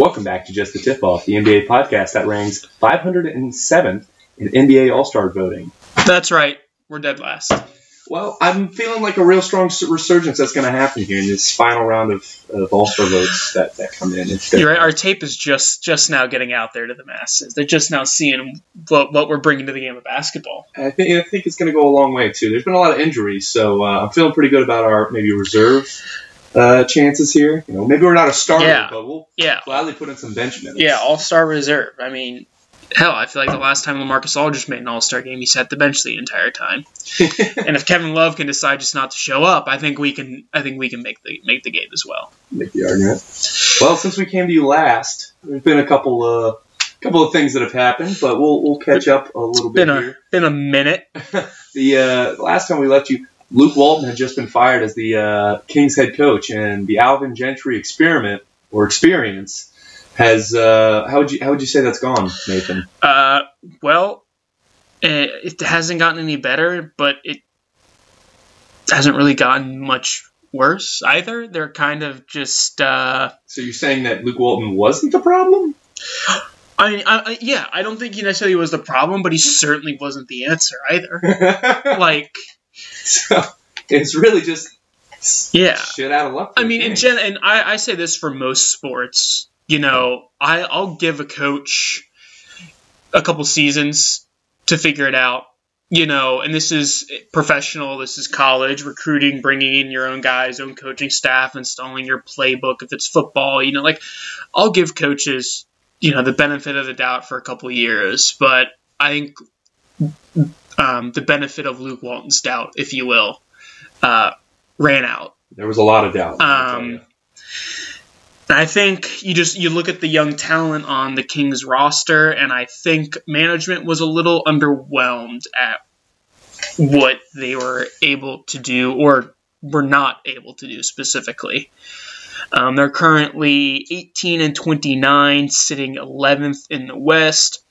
Welcome back to Just the Tip Off, the NBA podcast that ranks 507th in NBA All Star voting. That's right. We're dead last. Well, I'm feeling like a real strong resurgence that's going to happen here in this final round of, of All Star votes that, that come in. You're right. Our tape is just just now getting out there to the masses. They're just now seeing what, what we're bringing to the game of basketball. I think I think it's going to go a long way too. There's been a lot of injuries, so uh, I'm feeling pretty good about our maybe reserve uh, chances here. You know, maybe we're not a starter, Yeah. but we'll Yeah. gladly put in some bench minutes. Yeah, All Star reserve. I mean, hell, I feel like the last time Lamarcus Aldridge made an All Star game, he sat the bench the entire time. and if Kevin Love can decide just not to show up, I think we can. I think we can make the make the game as well. make the argument. Well, since we came to you last, there's been a couple uh, couple of things that have happened, but we'll we'll catch up a little bit Been a here. been a minute. The uh, last time we left you, Luke Walton had just been fired as the uh, Kings head coach, and the Alvin Gentry experiment or experience has uh, how would you how would you say that's gone, Nathan? Uh, well, eh, it hasn't gotten any better, but it hasn't really gotten much worse either. They're kind of just. Uh, So you're saying that Luke Walton wasn't the problem? I mean, I, I, yeah, I don't think he necessarily was the problem, but he certainly wasn't the answer either. like, so it's really just yeah. shit out of luck. I mean, in gen, and I, I say this for most sports. You know, I I'll give a coach a couple seasons to figure it out. You know, and this is professional. This is college recruiting, bringing in your own guys, own coaching staff, installing your playbook. If it's football, you know, like I'll give coaches, you know, the benefit of the doubt for a couple years. But I think um, the benefit of Luke Walton's doubt, if you will, uh, ran out. there was a lot of doubt. Um. I think you just you look at the young talent on the Kings roster, and I think management was a little underwhelmed at what they were able to do or were not able to do specifically. Um, they're currently 18 and 29, sitting 11th in the West.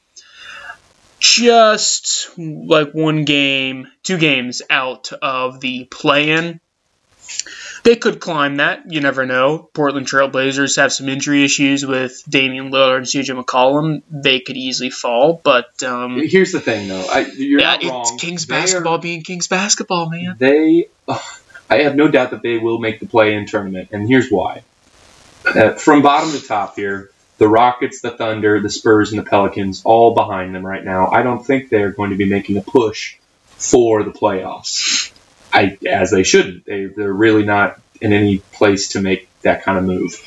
Just like one game, two games out of the play-in. They could climb that. You never know. Portland Trailblazers have some injury issues with Damian Lillard and CJ McCollum. They could easily fall, but um, Here's the thing, though. I, you're yeah, not wrong. it's Kings They are- basketball being Kings basketball, man. They, I have no doubt that they will make the play-in tournament, and here's why. Uh, from bottom to top here, the Rockets, the Thunder, the Spurs, and the Pelicans all behind them right now. I don't think they're going to be making a push for the playoffs. I, as they shouldn't. They, they're really not in any place to make that kind of move.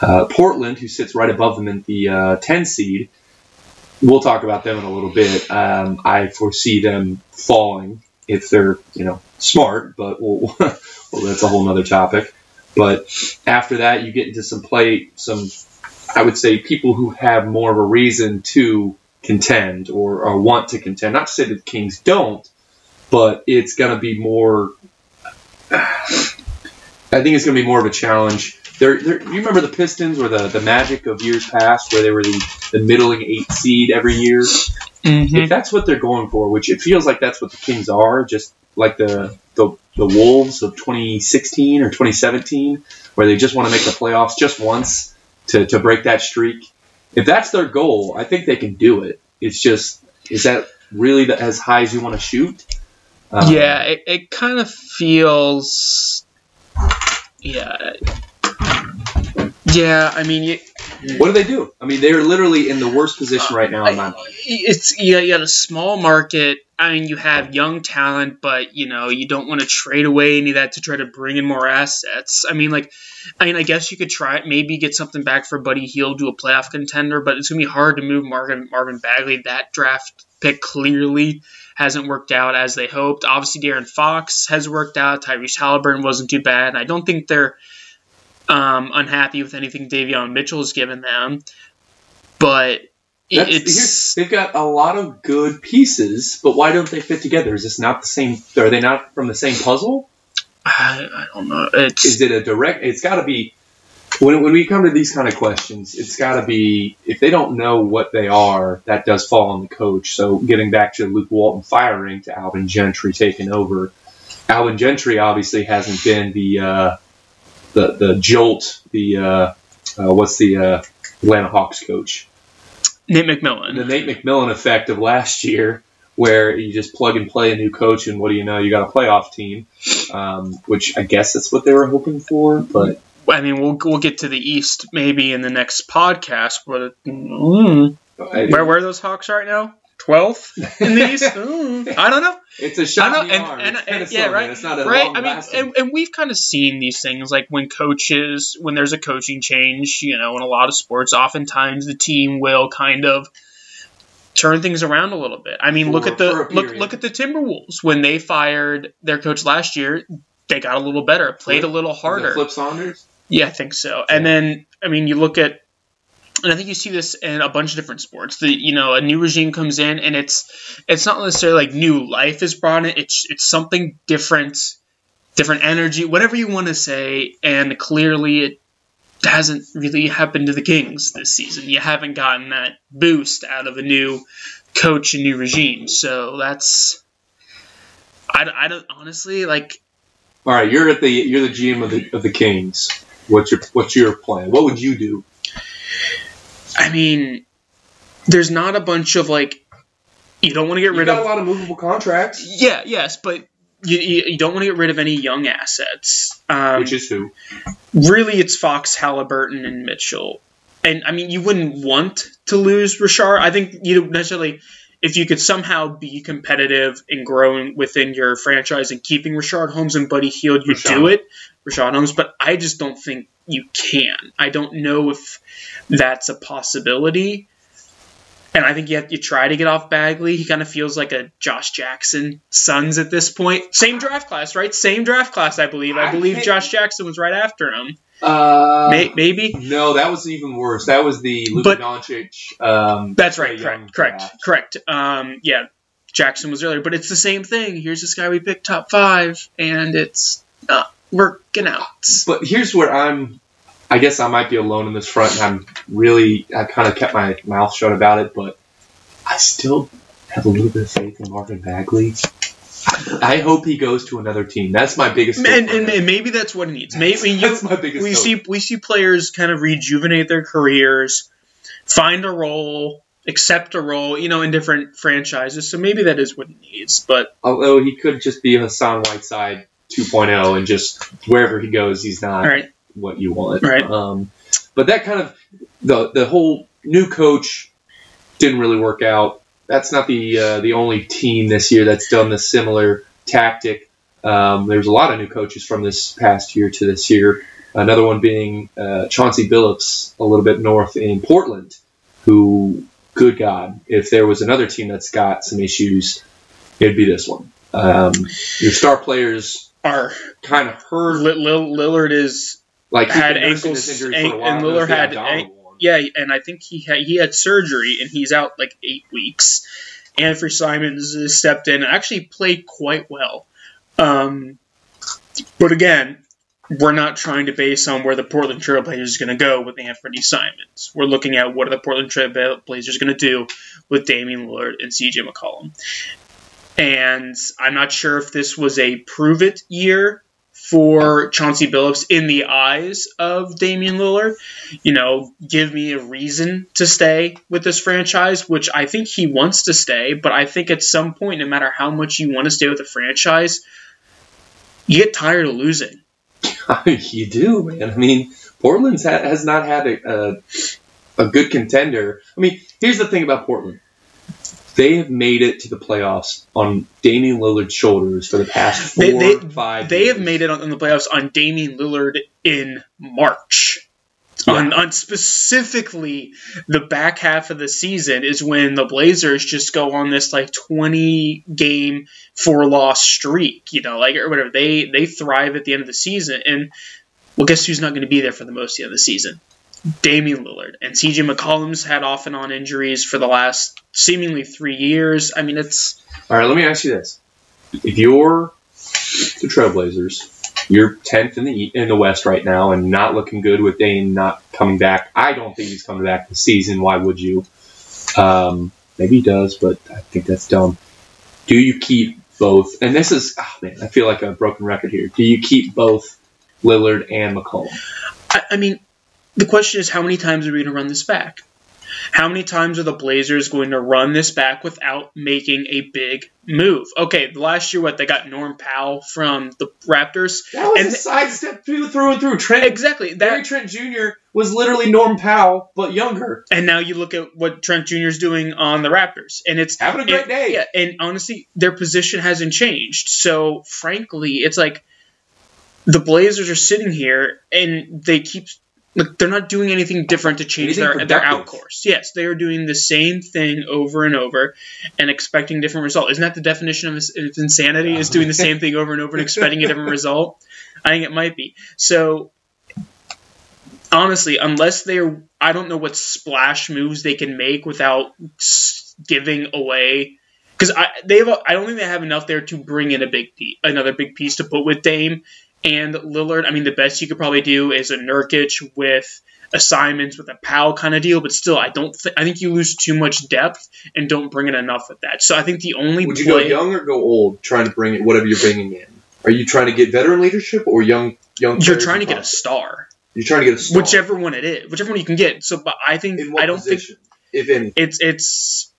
Uh, Portland, who sits right above them in the uh, 10 seed, we'll talk about them in a little bit. Um, I foresee them falling if they're, you know, smart, but we'll, well, that's a whole nother topic. But after that, you get into some play, some, I would say, people who have more of a reason to contend or, or want to contend. Not to say that the Kings don't, but it's going to be more. I think it's going to be more of a challenge. They're, they're, you remember the Pistons or the, the Magic of years past, where they were the, the middling eight seed every year. Mm-hmm. If that's what they're going for, which it feels like that's what the Kings are, just like the the, the Wolves of 2016 or 2017, where they just want to make the playoffs just once to, to break that streak. If that's their goal, I think they can do it. It's just, is that really the, as high as you want to shoot? Um, yeah, it, it kind of feels. Yeah. Yeah, I mean, you, What do they do? I mean, they're literally in the worst position right now in my mind. it's you got, a small market. I mean, you have young talent, but you know you don't want to trade away any of that to try to bring in more assets. I mean, like, I mean, I guess you could try maybe get something back for Buddy Hield to a playoff contender, but it's gonna be hard to move Marvin Marvin Bagley. That draft pick clearly hasn't worked out as they hoped. Obviously, De'Aaron Fox has worked out. Tyrese Halliburton wasn't too bad. I don't think they're um, unhappy with anything Davion Mitchell has given them, but That's, it's they've got a lot of good pieces, but why don't they fit together? Is this not the same? Are they not from the same puzzle? I, I don't know. It's Is it a direct? It's got to be. When, when we come to these kind of questions, it's got to be if they don't know what they are, that does fall on the coach. So getting back to Luke Walton firing to Alvin Gentry taking over, Alvin Gentry obviously hasn't been the uh, the the jolt, the uh, uh, what's the uh, Atlanta Hawks coach. Nate McMillan. The Nate McMillan effect of last year, where you just plug and play a new coach, and what do you know? You got a playoff team, um, which I guess that's what they were hoping for. But I mean, we'll we'll get to the East maybe in the next podcast. But mm, where where are those Hawks right now? Twelfth in the East. I don't know. It's a shot I know, and, and, and- yeah, right. It's not a right. I mean, and, and we've kind of seen these things, like when coaches, when there's a coaching change, you know, in a lot of sports, oftentimes the team will kind of turn things around a little bit. I mean, look at the look look at the Timberwolves when they fired their coach last year. They got a little better, played a Flip- little The harder. Flip Saunders. Yeah, I think so. And then, I mean, you look at, and I think you see this in a bunch of different sports. The you know a new regime comes in, and it's it's not necessarily like new life is brought in. It's it's something different, different energy, whatever you want to say. And clearly, it hasn't really happened to the Kings this season. You haven't gotten that boost out of a new coach and new regime. So that's. I, I don't honestly like All right, you're at the you're the GM of the of the Kings. What's your what's your plan? What would you do? I mean, there's not a bunch of like. You don't want to get You rid got of. a lot of movable contracts, Yeah, yes, but you, you, you don't want to get rid of any young assets. Um, which is who? really, it's Fox, Halliburton, and Mitchell. And I mean, you wouldn't want to lose Rashard. I think you don't necessarily, if you could somehow be competitive and growing within your franchise and keeping Rashard Holmes and Buddy Hield, you Rashad. do it, Richard Holmes. But I just don't think you can. I don't know if that's a possibility. And I think you have you try to get off Bagley. He kind of feels like a Josh Jackson Suns at this point. Same draft class, right? Same draft class, I believe. I I believe can't- Josh Jackson was right after him. Uh, May- maybe. no, that was even worse. That was the Luka But- Doncic. Um, That's right. Correct. Correct. draft. Correct. Um, yeah, Jackson was earlier, but it's the same thing. Here's this guy we picked top five, and it's not working out. But here's where I'm. I guess I might be alone in this front, and I'm really. I kind of kept my mouth shut about it, but I still have a little bit of faith in Marvin Bagley. I hope he goes to another team. That's my biggest. And, and, and maybe that's what it needs. Maybe you, That's my biggest we hope. see we see players kind of rejuvenate their careers, find a role, accept a role, you know, in different franchises. So maybe that is what it needs. But Although he could just be Hassan Whiteside 2.0, and just wherever he goes, he's not right, what you want. Right. Um, but that kind of the the whole new coach didn't really work out. That's not the uh, the only team this year that's done the similar tactic. Um, there's a lot of new coaches from this past year to this year. Another one being uh, Chauncey Billups, a little bit north in Portland, who, good God, if there was another team that's got some issues, it'd be this one. Um, your star players our kind of hurt. Lil- Lil- Lillard is Like had ankles- an- while. and Lillard had abdominal one. Yeah, and I think he had he had surgery and he's out like eight weeks. Anthony Simons stepped in and actually played quite well. Um, but again, we're not trying to base on where the Portland Trailblazers is going to go with Anthony Simons. We're looking at what are the Portland Trailblazers going to do with Damian Lillard and CJ McCollum. And I'm not sure if this was a prove it year for Chauncey Billups in the eyes of Damian Lillard. You know, give me a reason to stay with this franchise, which I think he wants to stay, but I think at some point, no matter how much you want to stay with the franchise, you get tired of losing. you do, man. I mean, Portland's ha- has not had a, a a good contender. I mean, here's the thing about Portland. They have made it to the playoffs on Damian Lillard's shoulders for the past four, They- they- five. They have made it on, in the playoffs on Damian Lillard in March. Yeah. On, on specifically the back half of the season is when the Blazers just go on this like 20 game four loss streak, you know, like or whatever. They they thrive at the end of the season, and well, guess who's not going to be there for the most of the season? Damian Lillard and CJ McCollum's had off and on injuries for the last seemingly three years. I mean, it's All right, let me ask you this: If you're the Trailblazers, you're tenth in the in the West right now, and not looking good with Dame not coming back. I don't think he's coming back this season. Why would you? Um, maybe he does, but I think that's dumb. Do you keep both? And this is, oh man, I feel like a broken record here. Do you keep both Lillard and McCollum? I, I mean, the question is, how many times are we going to run this back? How many times are the Blazers going to run this back without making a big move? Okay, last year, what they got Norm Powell from the Raptors. That was And a sidestep through, through and through. Trent, Exactly. Barry That, Trent Jr. was literally Norm Powell, but younger. and now you look at what Trent Jr. is doing on the Raptors, and it's Having a great and- day. Yeah, and honestly, their position hasn't changed. So, frankly, it's like the Blazers are sitting here and they keep like they're not doing anything different to change Anything their productive. out course. Yes, they are doing the same thing over and over and expecting different result. Isn't that the definition of, ins- of insanity? Is doing the same thing over and over and expecting a different result? I think it might be. So honestly, unless they're, I don't know what splash moves they can make without giving away. Because I they have, a, I don't think they have enough there to bring in a big piece, another big piece to put with Dame and Lillard. I mean, the best you could probably do is a Nurkic with a Simons with a Powell kind of deal, but still, I don't. Th- I think you lose too much depth and don't bring in enough with that. So I think the only Would you play, go young or go old, trying to bring it whatever you're bringing in? Are you trying to get veteran leadership or young young? you're trying to get a star, You're trying to get a star. whichever one it is, whichever one you can get. So, but I think I don't think if any? it's it's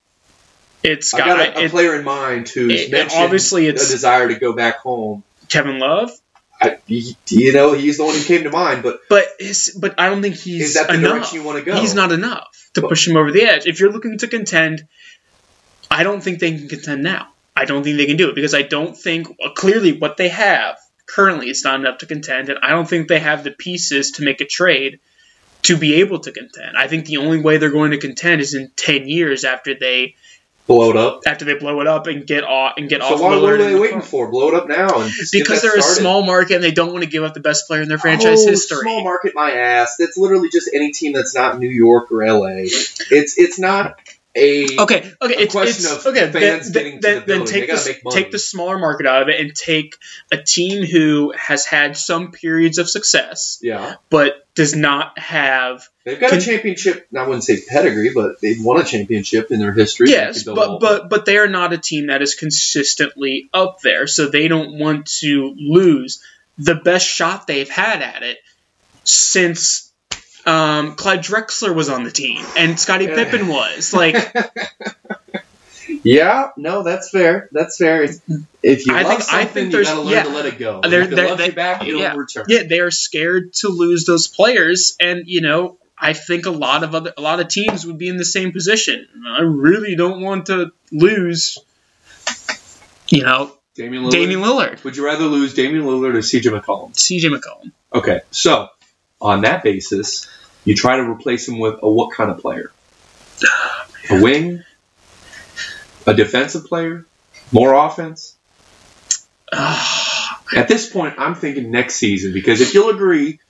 it's I got, got a, a it- player in mind who's it- mentioned obviously a desire to go back home. Kevin Love, I, he- you know, he's the one who came to mind, but but his, but I don't think he's is that the enough. direction you want to go? He's not enough to But- push him over the edge. If you're looking to contend, I don't think they can contend now. I don't think they can do it because I don't think well, clearly what they have currently is not enough to contend, and I don't think they have the pieces to make a trade to be able to contend. I think the only way they're going to contend is in ten years after they blow it up. after they blow it up and get off and get So off Lillard what are they waiting for? Blow it up now Because they're a small market and they don't want to give up the best player in their franchise oh, history. Small market, my ass. That's literally just any team that's not New York or LA. It's it's not a Okay, okay, a it's, question it's of okay. fans then, getting to then, the then take the take the smaller market out of it and take a team who has had some periods of success, yeah. but does not have They've got a championship. I wouldn't say pedigree, but they've won a championship in their history. yes, but but but they are not a team that is consistently up there, so they don't want to lose the best shot they've had at it since um, Clyde Drexler was on the team and Scottie Pippen was like. Yeah, no, that's fair. That's fair. It's, if you I love think- I something, think you gotta learn yeah. to let it go. They're- if it they're- they- you back, it'll yeah. return. Yeah, they are scared to lose those players, and you know, I think a lot of other a lot of teams would be in the same position. I really don't want to lose, you know, Damian Lillard. Damian Lillard, Would you rather lose Damian Lillard or CJ McCollum? C.J. McCollum. Okay, so on that basis, you try to replace him with a what kind of player? A wing? A defensive player? More offense? Ah, At this point, I'm thinking next season because if you'll agree,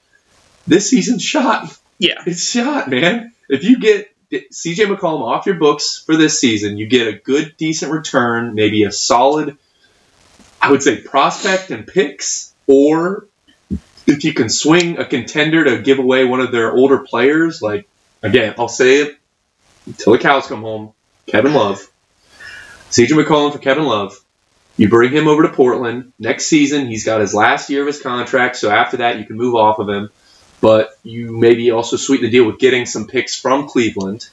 this season's shot. yeah, It's shot, man. If you get CJ McCollum off your books for this season, you get a good, decent return, maybe a solid, I would say, prospect and picks, or if you can swing a contender to give away one of their older players, like, again, I'll say it until the cows come home Kevin Love. CJ McCollum for Kevin Love. You bring him over to Portland. Next season, he's got his last year of his contract, so after that, you can move off of him but you maybe also sweeten the deal with getting some picks from Cleveland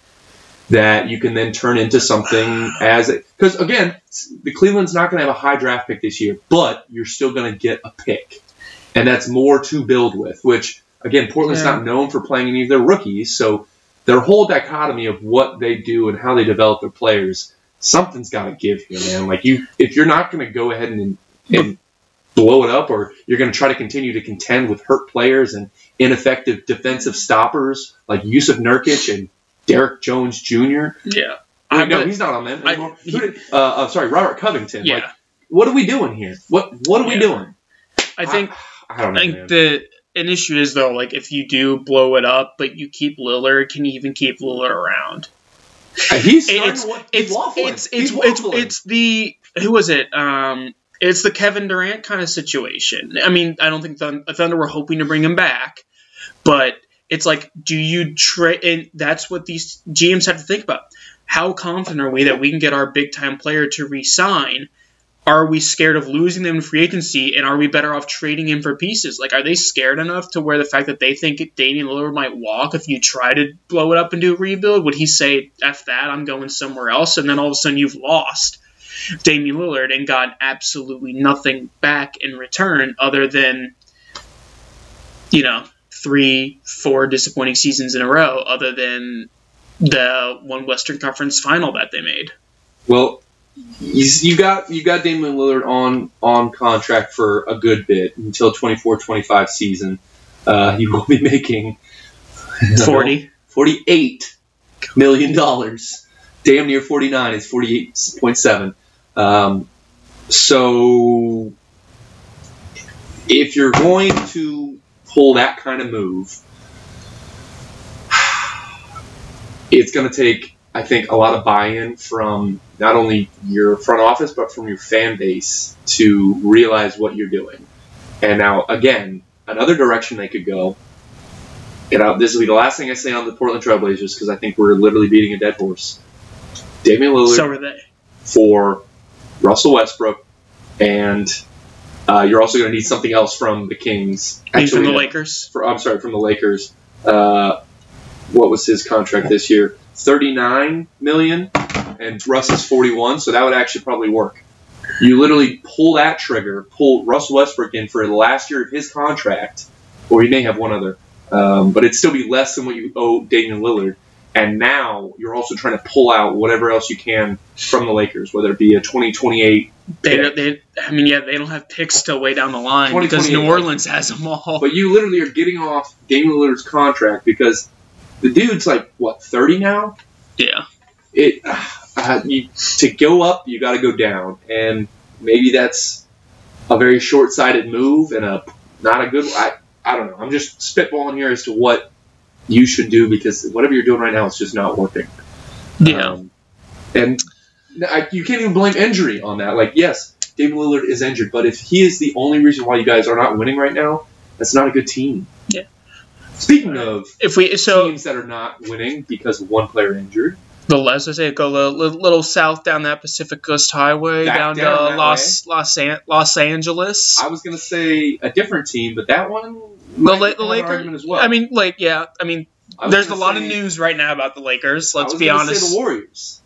that you can then turn into something as because again the Cleveland's not going to have a high draft pick this year, but you're still going to get a pick, and that's more to build with. Which again, Portland's Yeah. not known for playing any of their rookies, so their whole dichotomy of what they do and how they develop their players, something's got to give here, man. Like you, if you're not going to go ahead and, and blow it up, or you're going to try to continue to contend with hurt players and ineffective defensive stoppers like Jusuf Nurkic and Derrick Jones Jr. yeah. I I- no, he's not on them anymore. Who did- uh, uh, sorry, Robert Covington. Yeah, Like, what are we doing here? What What are we doing? I think I, don't know. I think man. the an issue is though, like if you do blow it up, but you keep Lillard, can you even keep Lillard around? He's it's it's waffling. it's He's it's it's, waffling. it's the who was it? Um, it's the Kevin Durant kind of situation. I mean, I don't think Thun- Thunder were hoping to bring him back, but it's like, do you trade? And that's what these GMs have to think about. How confident are we that we can get our big time player to resign? Are we scared of losing them in free agency and are we better off trading him for pieces? Like, are they scared enough to where the fact that they think Damian Lillard might walk if you try to blow it up and do a rebuild? Would he say, F that, I'm going somewhere else? And then all of a sudden you've lost Damian Lillard and got absolutely nothing back in return other than, you know, three, four disappointing seasons in a row, other than the one Western Conference final that they made. Well, he's, you got you got Damian Lillard on on contract for a good bit until 24-25 season. Uh, he will be making 40 48 million dollars. Damn near 49 is 48.7. Um, so if you're going to pull that kind of move, it's going to take, I think, a lot of buy-in from not only your front office but from your fan base to realize what you're doing. And now, again, another direction they could go. And I, this will be the last thing I say on the Portland Trailblazers because I think we're literally beating a dead horse. Damian Lillard So are they. for Russell Westbrook, and uh, you're also going to need something else from the Kings. He's from the Lakers. for- I'm sorry, from the Lakers. Uh, what was his contract this year? Thirty-nine million, and Russ is forty-one, so that would actually probably work. You literally pull that trigger, pull Russell Westbrook in for the last year of his contract, or he may have one other, um, but it'd still be less than what you owe Damian Lillard. And now you're also trying to pull out whatever else you can from the Lakers, whether it be a 2028 They, Yeah. they, I mean, yeah, they don't have picks till way down the line because New Orleans has them all. But you literally are getting off Damian Lillard's contract because the dude's like what 30 now. yeah. It uh, you, to go up, you got to go down, and maybe that's a very short-sighted move and a not a good. I I don't know. I'm just spitballing here as to what you should do because whatever you're doing right now is just not working. Yeah. Um, and I, you can't even blame injury on that. Like, yes, Damian Lillard is injured, but if he is the only reason why you guys are not winning right now, that's not a good team. Yeah. Speaking of if we so teams that are not winning because one player injured, the let's just say go a little, little south down that Pacific Coast Highway Back down, down to Los Los An- Los Angeles. I was going to say a different team, but that one The, the Lakers. as well. I mean, like, yeah. I mean, I there's a gonna lot of news right now about the Lakers. Let's be honest. Say the Warriors.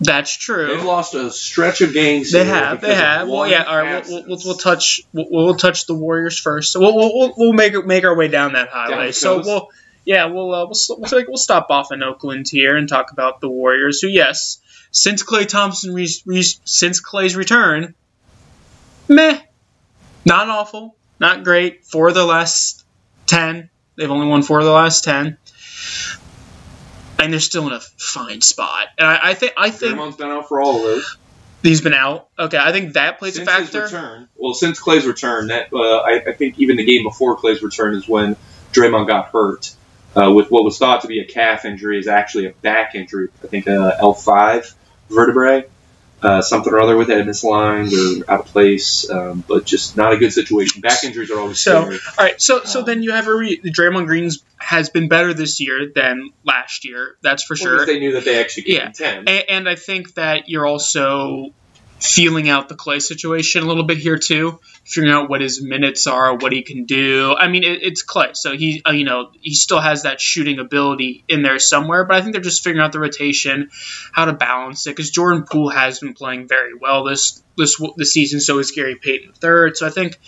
That's true. They've lost a stretch of games. They have, they have. Well, yeah. All right, we'll, we'll, we'll, touch we'll, we'll touch the Warriors first. So we'll we'll, we'll, make make our way down that highway. the so we'll yeah we'll uh, we'll we'll stop off in Oakland here and talk about the Warriors. Who yes, since Klay Thompson re- re- since Klay's return, meh, not awful, not great. Four of the last ten, they've only won four of the last ten. And they're still in a fine spot, and I, I think I think Draymond's been out for all of those. he's been out. Okay, I think that plays since a factor. His return, well, since Klay's return, that uh, I, I think even the game before Klay's return is when Draymond got hurt uh, with what was thought to be a calf injury, is actually a back injury. I think L five vertebrae, uh, something or other with it misaligned or out of place, um, but just not a good situation. Back injuries are always So- scary. All right, so so Um, then you have a re- Draymond Green's has been better this year than last year. That's for Well, sure. they knew that they actually could Yeah. contend. and, and I think that you're also feeling out the Klay situation a little bit here too, figuring out what his minutes are, what he can do. I mean, it, it's Klay, so he uh, you know he still has that shooting ability in there somewhere, but I think they're just figuring out the rotation, how to balance it. Because Jordan Poole has been playing very well this this this season, so is Gary Payton third. So I think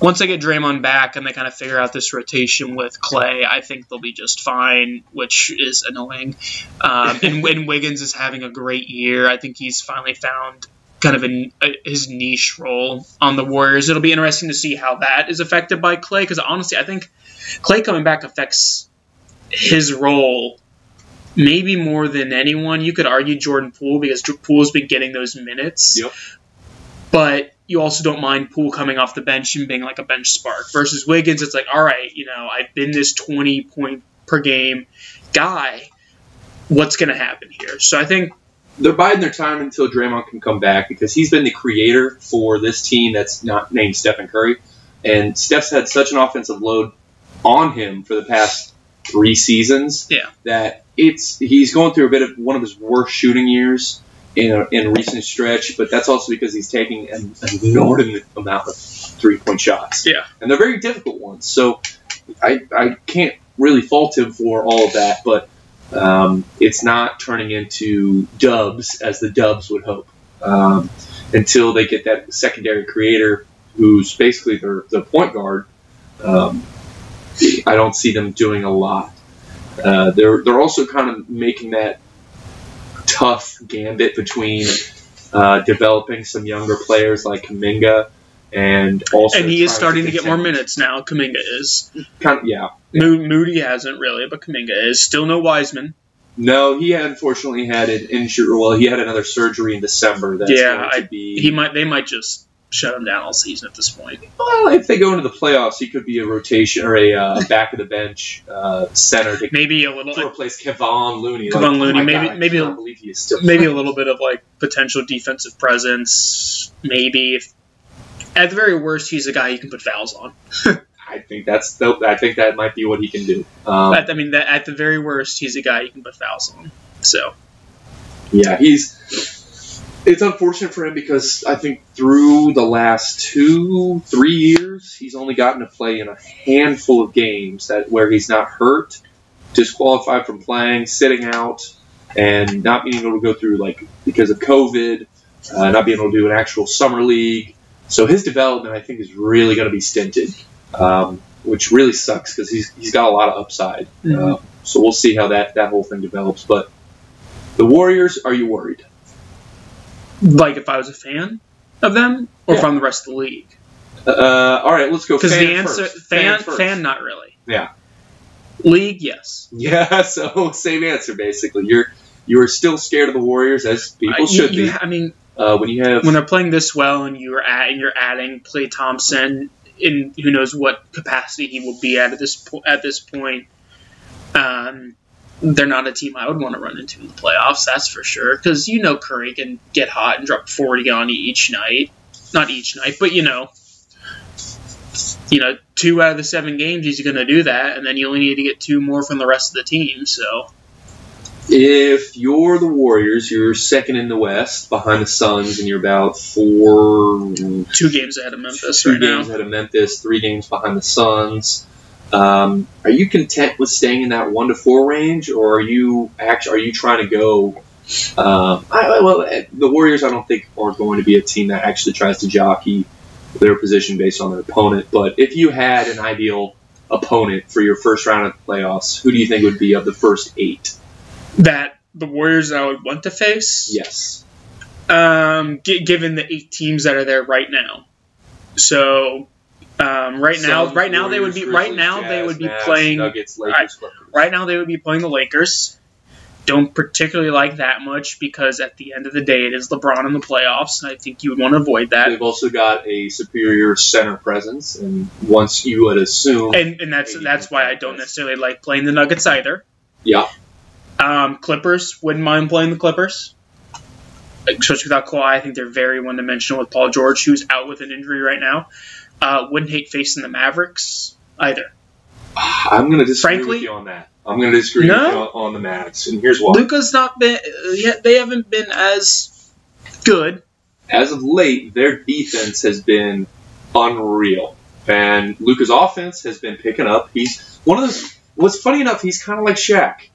once they get Draymond back and they kind of figure out this rotation with Klay, I think they'll be just fine, which is annoying. Um, and, and Wiggins is having a great year. I think he's finally found kind of a, a, his niche role on the Warriors. It'll be interesting to see how that is affected by Klay, because honestly, I think Klay coming back affects his role maybe more than anyone. You could argue Jordan Poole because Poole's been getting those minutes. Yep. But you also don't mind Poole coming off the bench and being like a bench spark. Versus Wiggins, it's like, all right, you know, I've been this 20 point per game guy. What's going to happen here? So I think they're biding their time until Draymond can come back because he's been the creator for this team that's not named Stephen Curry. And Steph's had such an offensive load on him for the past three seasons Yeah. that it's he's going through a bit of one of his worst shooting years in a, in a recent stretch, but that's also because he's taking an inordinate amount of three point shots. Yeah. And they're very difficult ones. So I, I can't really fault him for all of that, but um, it's not turning into dubs as the dubs would hope um, until they get that secondary creator who's basically their, their point guard. Um, I don't see them doing a lot. Uh, they're they're also kind of making that tough gambit between uh, developing some younger players like Kuminga and also and he is starting to get more minutes now. Kuminga is. Kind of, yeah. Mo- Moody hasn't really, but Kuminga is. Still no Wiseman. No, he unfortunately had an injury. Well, he had another surgery in December. That's Yeah, to I- be. He might. They might just shut him down all season at this point. well, if they go into the playoffs, he could be a rotation or a uh, back of the bench uh, center to, Maybe a little. to replace Kevon Looney. Kevon Like, oh Looney, my maybe- God, maybe a- cannot believe he is still maybe a little bit of like potential defensive presence. Maybe if at the very worst, he's a guy you can put fouls on. I think that's the- I think that might be what he can do. Um, At, I mean, that, at the very worst, he's a guy you can put fouls on. So Yeah, he's. It's unfortunate for him because I think through the last two, three years, he's only gotten to play in a handful of games that where he's not hurt, disqualified from playing, sitting out, and not being able to go through like because of COVID, uh, not being able to do an actual summer league. So his development, I think, is really going to be stinted, um, which really sucks because he's he's got a lot of upside. Mhm. Uh, so we'll see how that that whole thing develops, but. The Warriors, are you worried? like if I was a fan of them, or Yeah. I'm the rest of the league, Uh, all right, let's go. because fan the answer first. fan first. fan not really. Yeah. League, yes. Yeah, so same answer basically. You're you are still scared of the Warriors as people Uh, should you- be. I mean, Uh, when you have when they're playing this well, and you're at, and you're adding Klay Thompson in who knows what capacity he will be at at this po- at this point. Um, they're not a team I would want to run into in the playoffs. That's for sure. Because you know Curry can get hot and drop forty on you each night. Not each night, but you know, you know, two out of the seven games he's going to do that, and then you only need to get two more from the rest of the team. So if you're the Warriors, you're second in the West behind the Suns, and you're about four two games ahead of Memphis two right games now. ahead of Memphis, three games behind the Suns. Um, are you content with staying in that one to four range, or are you actually are you trying to go? Um, I, well, eh, the Warriors, I don't think are going to be a team that actually tries to jockey their position based on their opponent. But if you had an ideal opponent for your first round of the playoffs, who do you think would be of the first eight? That the Warriors I would want to face. Yes. Um, gi- given the eight teams that are there right now, so um, right now, right now they would be right now they would be playing Nuggets, Lakers, Clippers. right now they would be playing the Lakers. Don't particularly like that much because at the end of the day it is LeBron in the playoffs, and I think you would want to avoid that. They've also got a superior center presence, and once you would assume, And and that's that's why I don't necessarily like playing the Nuggets either. yeah, Um, Clippers wouldn't mind playing the Clippers, especially without Kawhi. I think they're very one dimensional with Paul George, who's out with an injury right now. Uh, wouldn't hate facing the Mavericks either. I'm going to disagree Frankly- with you on that. I'm going to disagree No? with you on, on the Mavs, and here's why. Luka's not been yet. They haven't been as good. As of late, their defense has been unreal, and Luka's offense has been picking up. He's one of those. What's funny enough, he's kind of like Shaq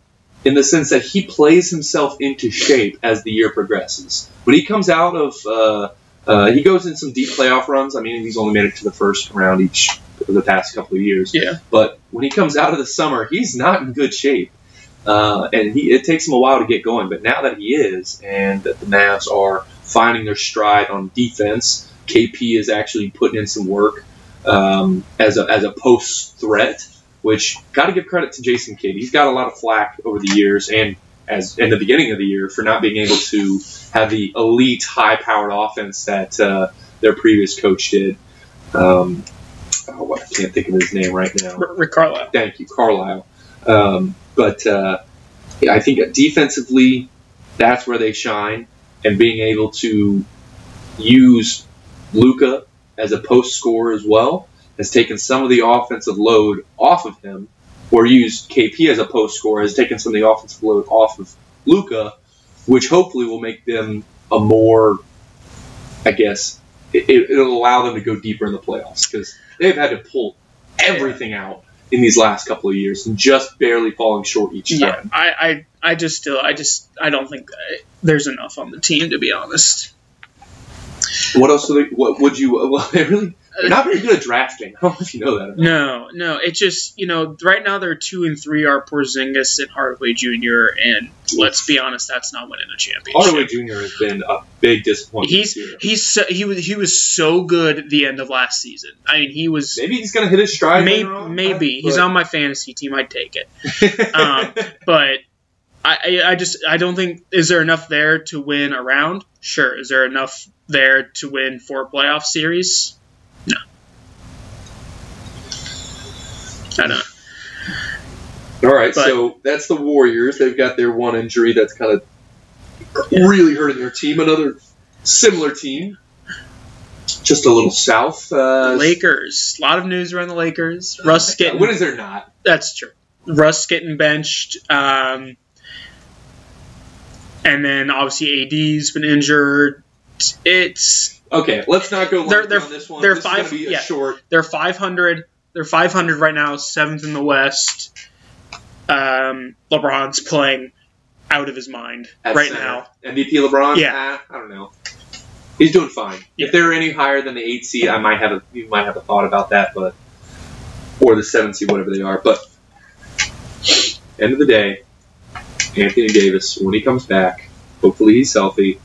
in the sense that he plays himself into shape as the year progresses. When he comes out of, uh, uh, he goes in some deep playoff runs. I mean, he's only made it to the first round each of the past couple of years. Yeah. But when he comes out of the summer, he's not in good shape. Uh, and he, it takes him a while to get going. But now that he is, and that the Mavs are finding their stride on defense, KP is actually putting in some work um, as, a, as a post threat, which got to give credit to Jason Kidd. He's got a lot of flack over the years and as in the beginning of the year for not being able to have the elite, high powered offense that uh, their previous coach did. Um, oh, I can't think of his name right now. Rick Carlisle. Thank you, Carlisle. Um, but uh, yeah, I think defensively, that's where they shine, and being able to use Luka as a post scorer as well has taken some of the offensive load off of him, or used KP as a post scorer has taken some of the offensive load off of Luka. which hopefully will make them a more, I guess, it, it'll allow them to go deeper in the playoffs because they've had to pull everything out in these last couple of years and just barely falling short each time. Yeah. I, I, I just still, I just, I don't think uh, there's enough on the team to be honest. What else? Do they, what would you? Well, they really they're not very good at drafting. I don't know if you know that. No, no, It's just, you know, right now they're two and three are Porzingis and Hardaway Jr. And let's be honest, that's not winning a championship. Hardaway Jr. has been a big disappointment He's he's so, he was he was so good at the end of last season. I mean, he was Maybe he's gonna hit his stride. may, on, maybe he's on my fantasy team. I'd take it. um, but I, I just I don't think is there enough there to win a round? Sure. Is there enough there to win four playoff series? No. I don't. All right, But- so that's the Warriors. They've got their one injury that's kind of really hurting their team. Another similar team, just a little south. Uh, Lakers. A lot of news around the Lakers. Russ getting What is there not? That's true. Russ getting benched. Um, and then obviously AD's been injured. It's Okay, let's not go They're- they're- on this one. they're this is five- yeah. short. they're 500. They're 500 right now, seventh in the West. Um, LeBron's playing out of his mind at right center. now. MVP LeBron. Yeah. Ah, I don't know. He's doing fine. Yeah. If they're any higher than the eight seed, I might have a you might have a thought about that, but or the seven seed, whatever they are. But end of the day, Anthony Davis, when he comes back, hopefully he's healthy.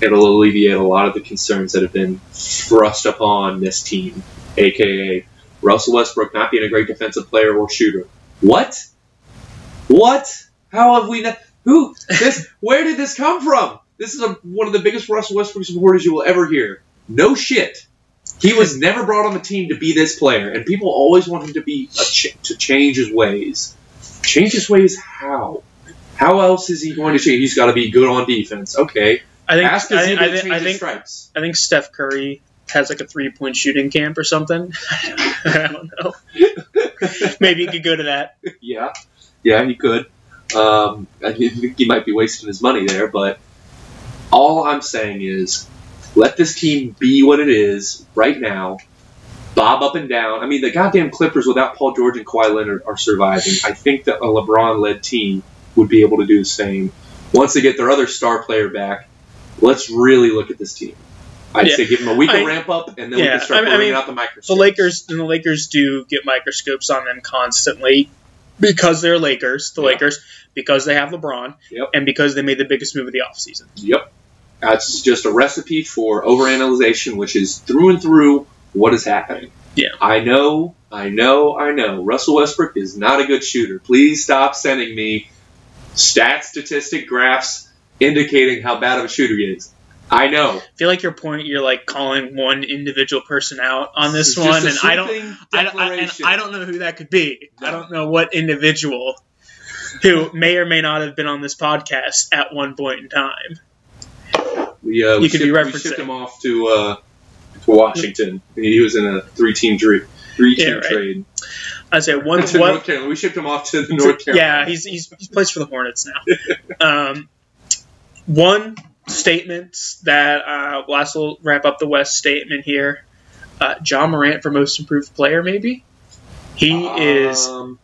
It'll alleviate a lot of the concerns that have been thrust upon this team, aka Russell Westbrook not being a great defensive player or shooter. What? What? How have we not? Who? This? Where did this come from? This is a, one of the biggest Russell Westbrook supporters you will ever hear. No shit. He was never brought on the team to be this player, and people always want him to be ch- to change his ways. Change his ways? How? How else is he going to change? He's got to be good on defense. Okay. I think Ask I, Azim I, think- I think stripes. I think Steph Curry has like a three point shooting camp or something. I don't know. Maybe you could go to that. Yeah, yeah, he could. Um, I think he might be wasting his money there, but all I'm saying is let this team be what it is right now. Bob up and down. I mean, the goddamn Clippers without Paul George and Kawhi Leonard are surviving. I think that a LeBron-led team would be able to do the same. Once they get their other star player back, let's really look at this team. I'd Yeah. say give them a week of ramp up, and then we can start I mean- I mean, out the microscopes. The Lakers and the Lakers do get microscopes on them constantly because they're Lakers, the Yeah. Lakers, because they have LeBron, Yep. and because they made the biggest move of the offseason. Yep. That's just a recipe for overanalyzation, which is through and through what is happening. Yeah. I know, I know, I know. Russell Westbrook is not a good shooter. Please stop sending me stat statistic graphs indicating how bad of a shooter he is. I know. I feel like your point, you're like calling one individual person out on this one, and I don't, I don't, I, and. I don't know who that could be. I don't know what individual who may or may not have been on this podcast at one point in time. We, uh, we, You could be shipped, we referencing. shipped him off to uh, to Washington. He was in a three team three three team Yeah, right. trade. I say one, to one, North Carolina. We shipped him off to the North Carolina. Yeah, he's, he's he plays for the Hornets now. um, one statement that uh, last will wrap up the West statement here. Uh, Ja Morant for most improved player, maybe. He is Um,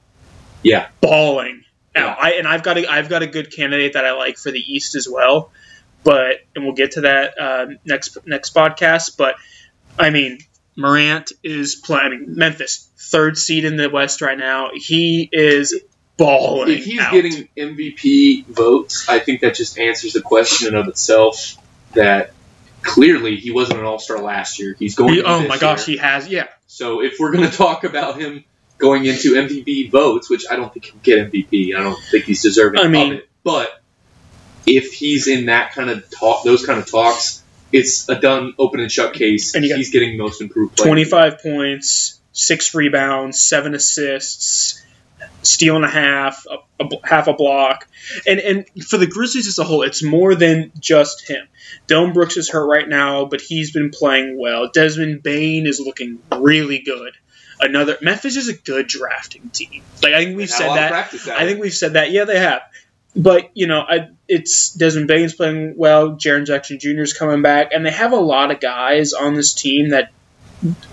balling Yeah. out. I and I've got a I've got a good candidate that I like for the East as well. But and we'll get to that um, next next podcast. But I mean, Morant is playing. I mean, Memphis third seed in the West right now. He is balling. if he's out. getting MVP votes, I think that just answers the question in of itself that clearly he wasn't an All Star last year. He's going. He- oh my gosh, year. he has. Yeah, So if we're going to talk about him going into MVP votes, which I don't think he'll get MVP, I don't think he's deserving I mean- of it. But if he's in that kind of talk, those kind of talks, it's a done open and shut case. And he's getting most improved player. twenty five points, six rebounds, seven assists, steal and a half, a, a half a block, and and for the Grizzlies as a whole, it's more than just him. Dillon Brooks is hurt right now, but he's been playing well. Desmond Bane is looking really good. Another Memphis is a good drafting team. Like I think we've said lot that. I think we've said that. Yeah, they have. But you know, I, it's Desmond Bane's playing well. Jaren Jackson Jr. is coming back, and they have a lot of guys on this team that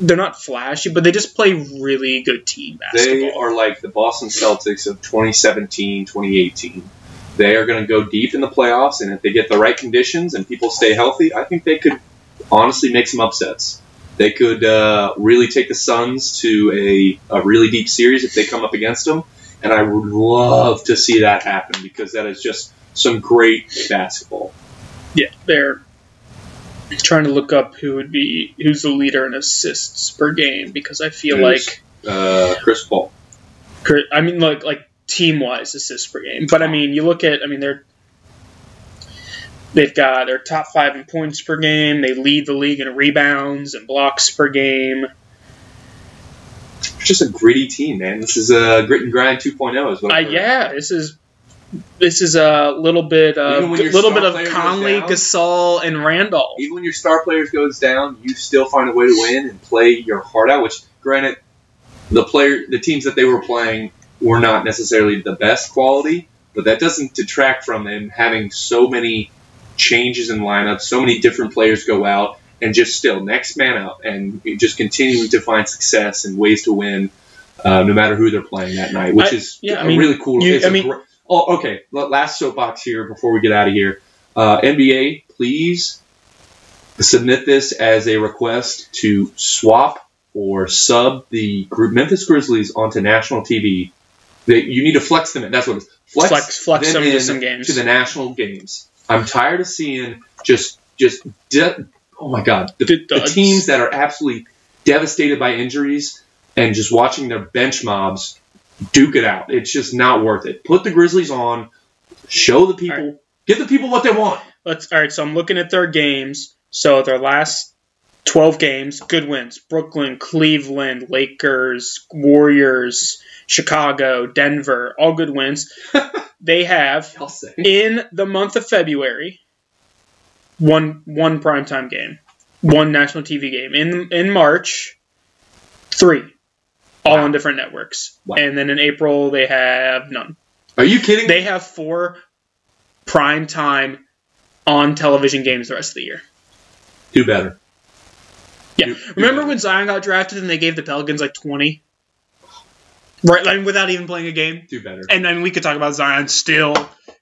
they're not flashy, but they just play really good team basketball. They are like the Boston Celtics of 2017, 2018. They are going to go deep in the playoffs, and if they get the right conditions and people stay healthy, I think they could honestly make some upsets. They could uh, really take the Suns to a, a really deep series if they come up against them, and I would love to see that happen because that is just some great basketball. Yeah, they're trying to look up who would be who's the leader in assists per game because I feel like Uh, Chris Paul. I mean like like team wise assists per game, but I mean you look at I mean they're they've got their top five in points per game. They lead the league in rebounds and blocks per game. It's just a gritty team, man. This is a grit and grind 2.0. Is what Uh, yeah, this is this is a little bit of Even when your little bit of Conley, down? Gasol, and Randolph. even when your star players goes down, you still find a way to win and play your heart out. Which, granted, the player, the teams that they were playing were not necessarily the best quality, but that doesn't detract from them having so many changes in lineups, so many different players go out, and just still next man up, and just continuing to find success and ways to win, uh, no matter who they're playing that night. Which I- is yeah, I mean, really cool. you- it's I mean- gr- oh, okay. Last soapbox here before we get out of here. Uh, NBA, please submit this as a request to swap or sub the group Memphis Grizzlies onto national TV. They, you need to flex them in. That's what it is. Flex, Flex- flex them in some games. to the national games. I'm tired of seeing just just de- oh my god the, The teams that are absolutely devastated by injuries and just watching their bench mobs duke it out. It's just not worth it. Put the Grizzlies on. Show the people. All Give the people what they want. Let's all right. So I'm looking at their games. So their last 12 games, good wins: Brooklyn, Cleveland, Lakers, Warriors, Chicago, Denver, all good wins. they have in the month of February one one primetime game, one national TV game. In in March, three, all Wow. on different networks. Wow. And then in April they have none. Are you kidding? They have four prime time on television games the rest of the year. Do better. Yeah. Do- do Remember better. when Zion got drafted and they gave the Pelicans like 20? Right, like without even playing a game? Do better. And I mean, we could talk about Zion still,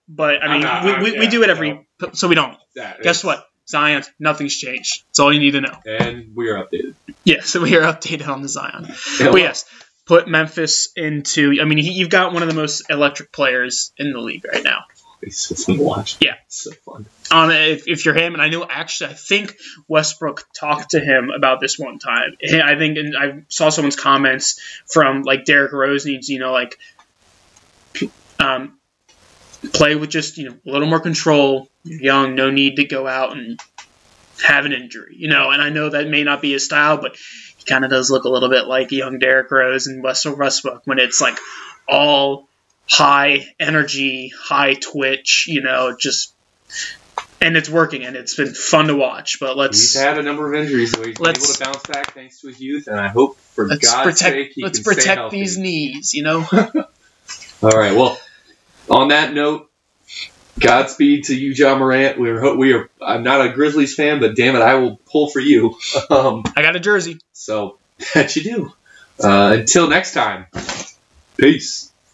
but I mean, not- we, I'm- we, we do it every, no. so we don't. That Guess is- what? Zion, nothing's changed. That's all you need to know. And we are updated. Yeah, so we are updated on the Zion. Yeah, But yes, put Memphis into. I mean, he, you've got one of the most electric players in the league right now. It's so fun to watch. Yeah. It's so fun. On if, if you're him, and I know actually, I think Westbrook talked to him about this one time. I think, and I saw someone's comments from like Derrick Rose needs, you know, like um, play with just you know a little more control. You're young, no need to go out and have an injury, you know. And I know that may not be his style, but he kind of does look a little bit like young Derrick Rose and Russell Westbrook when it's like all high energy, high twitch, you know, just and it's working and it's been fun to watch. But let's He's had a number of injuries, so he's been Let's- able to bounce back thanks to his youth, and I hope for let's God's protect sake he let's can stay protect healthy. these knees, you know. All right. Well, on that note, Godspeed to you, Ja Morant. We're we are. I'm not a Grizzlies fan, but damn it, I will pull for you. Um, I got a jersey. so that you do. Uh, until next time, peace.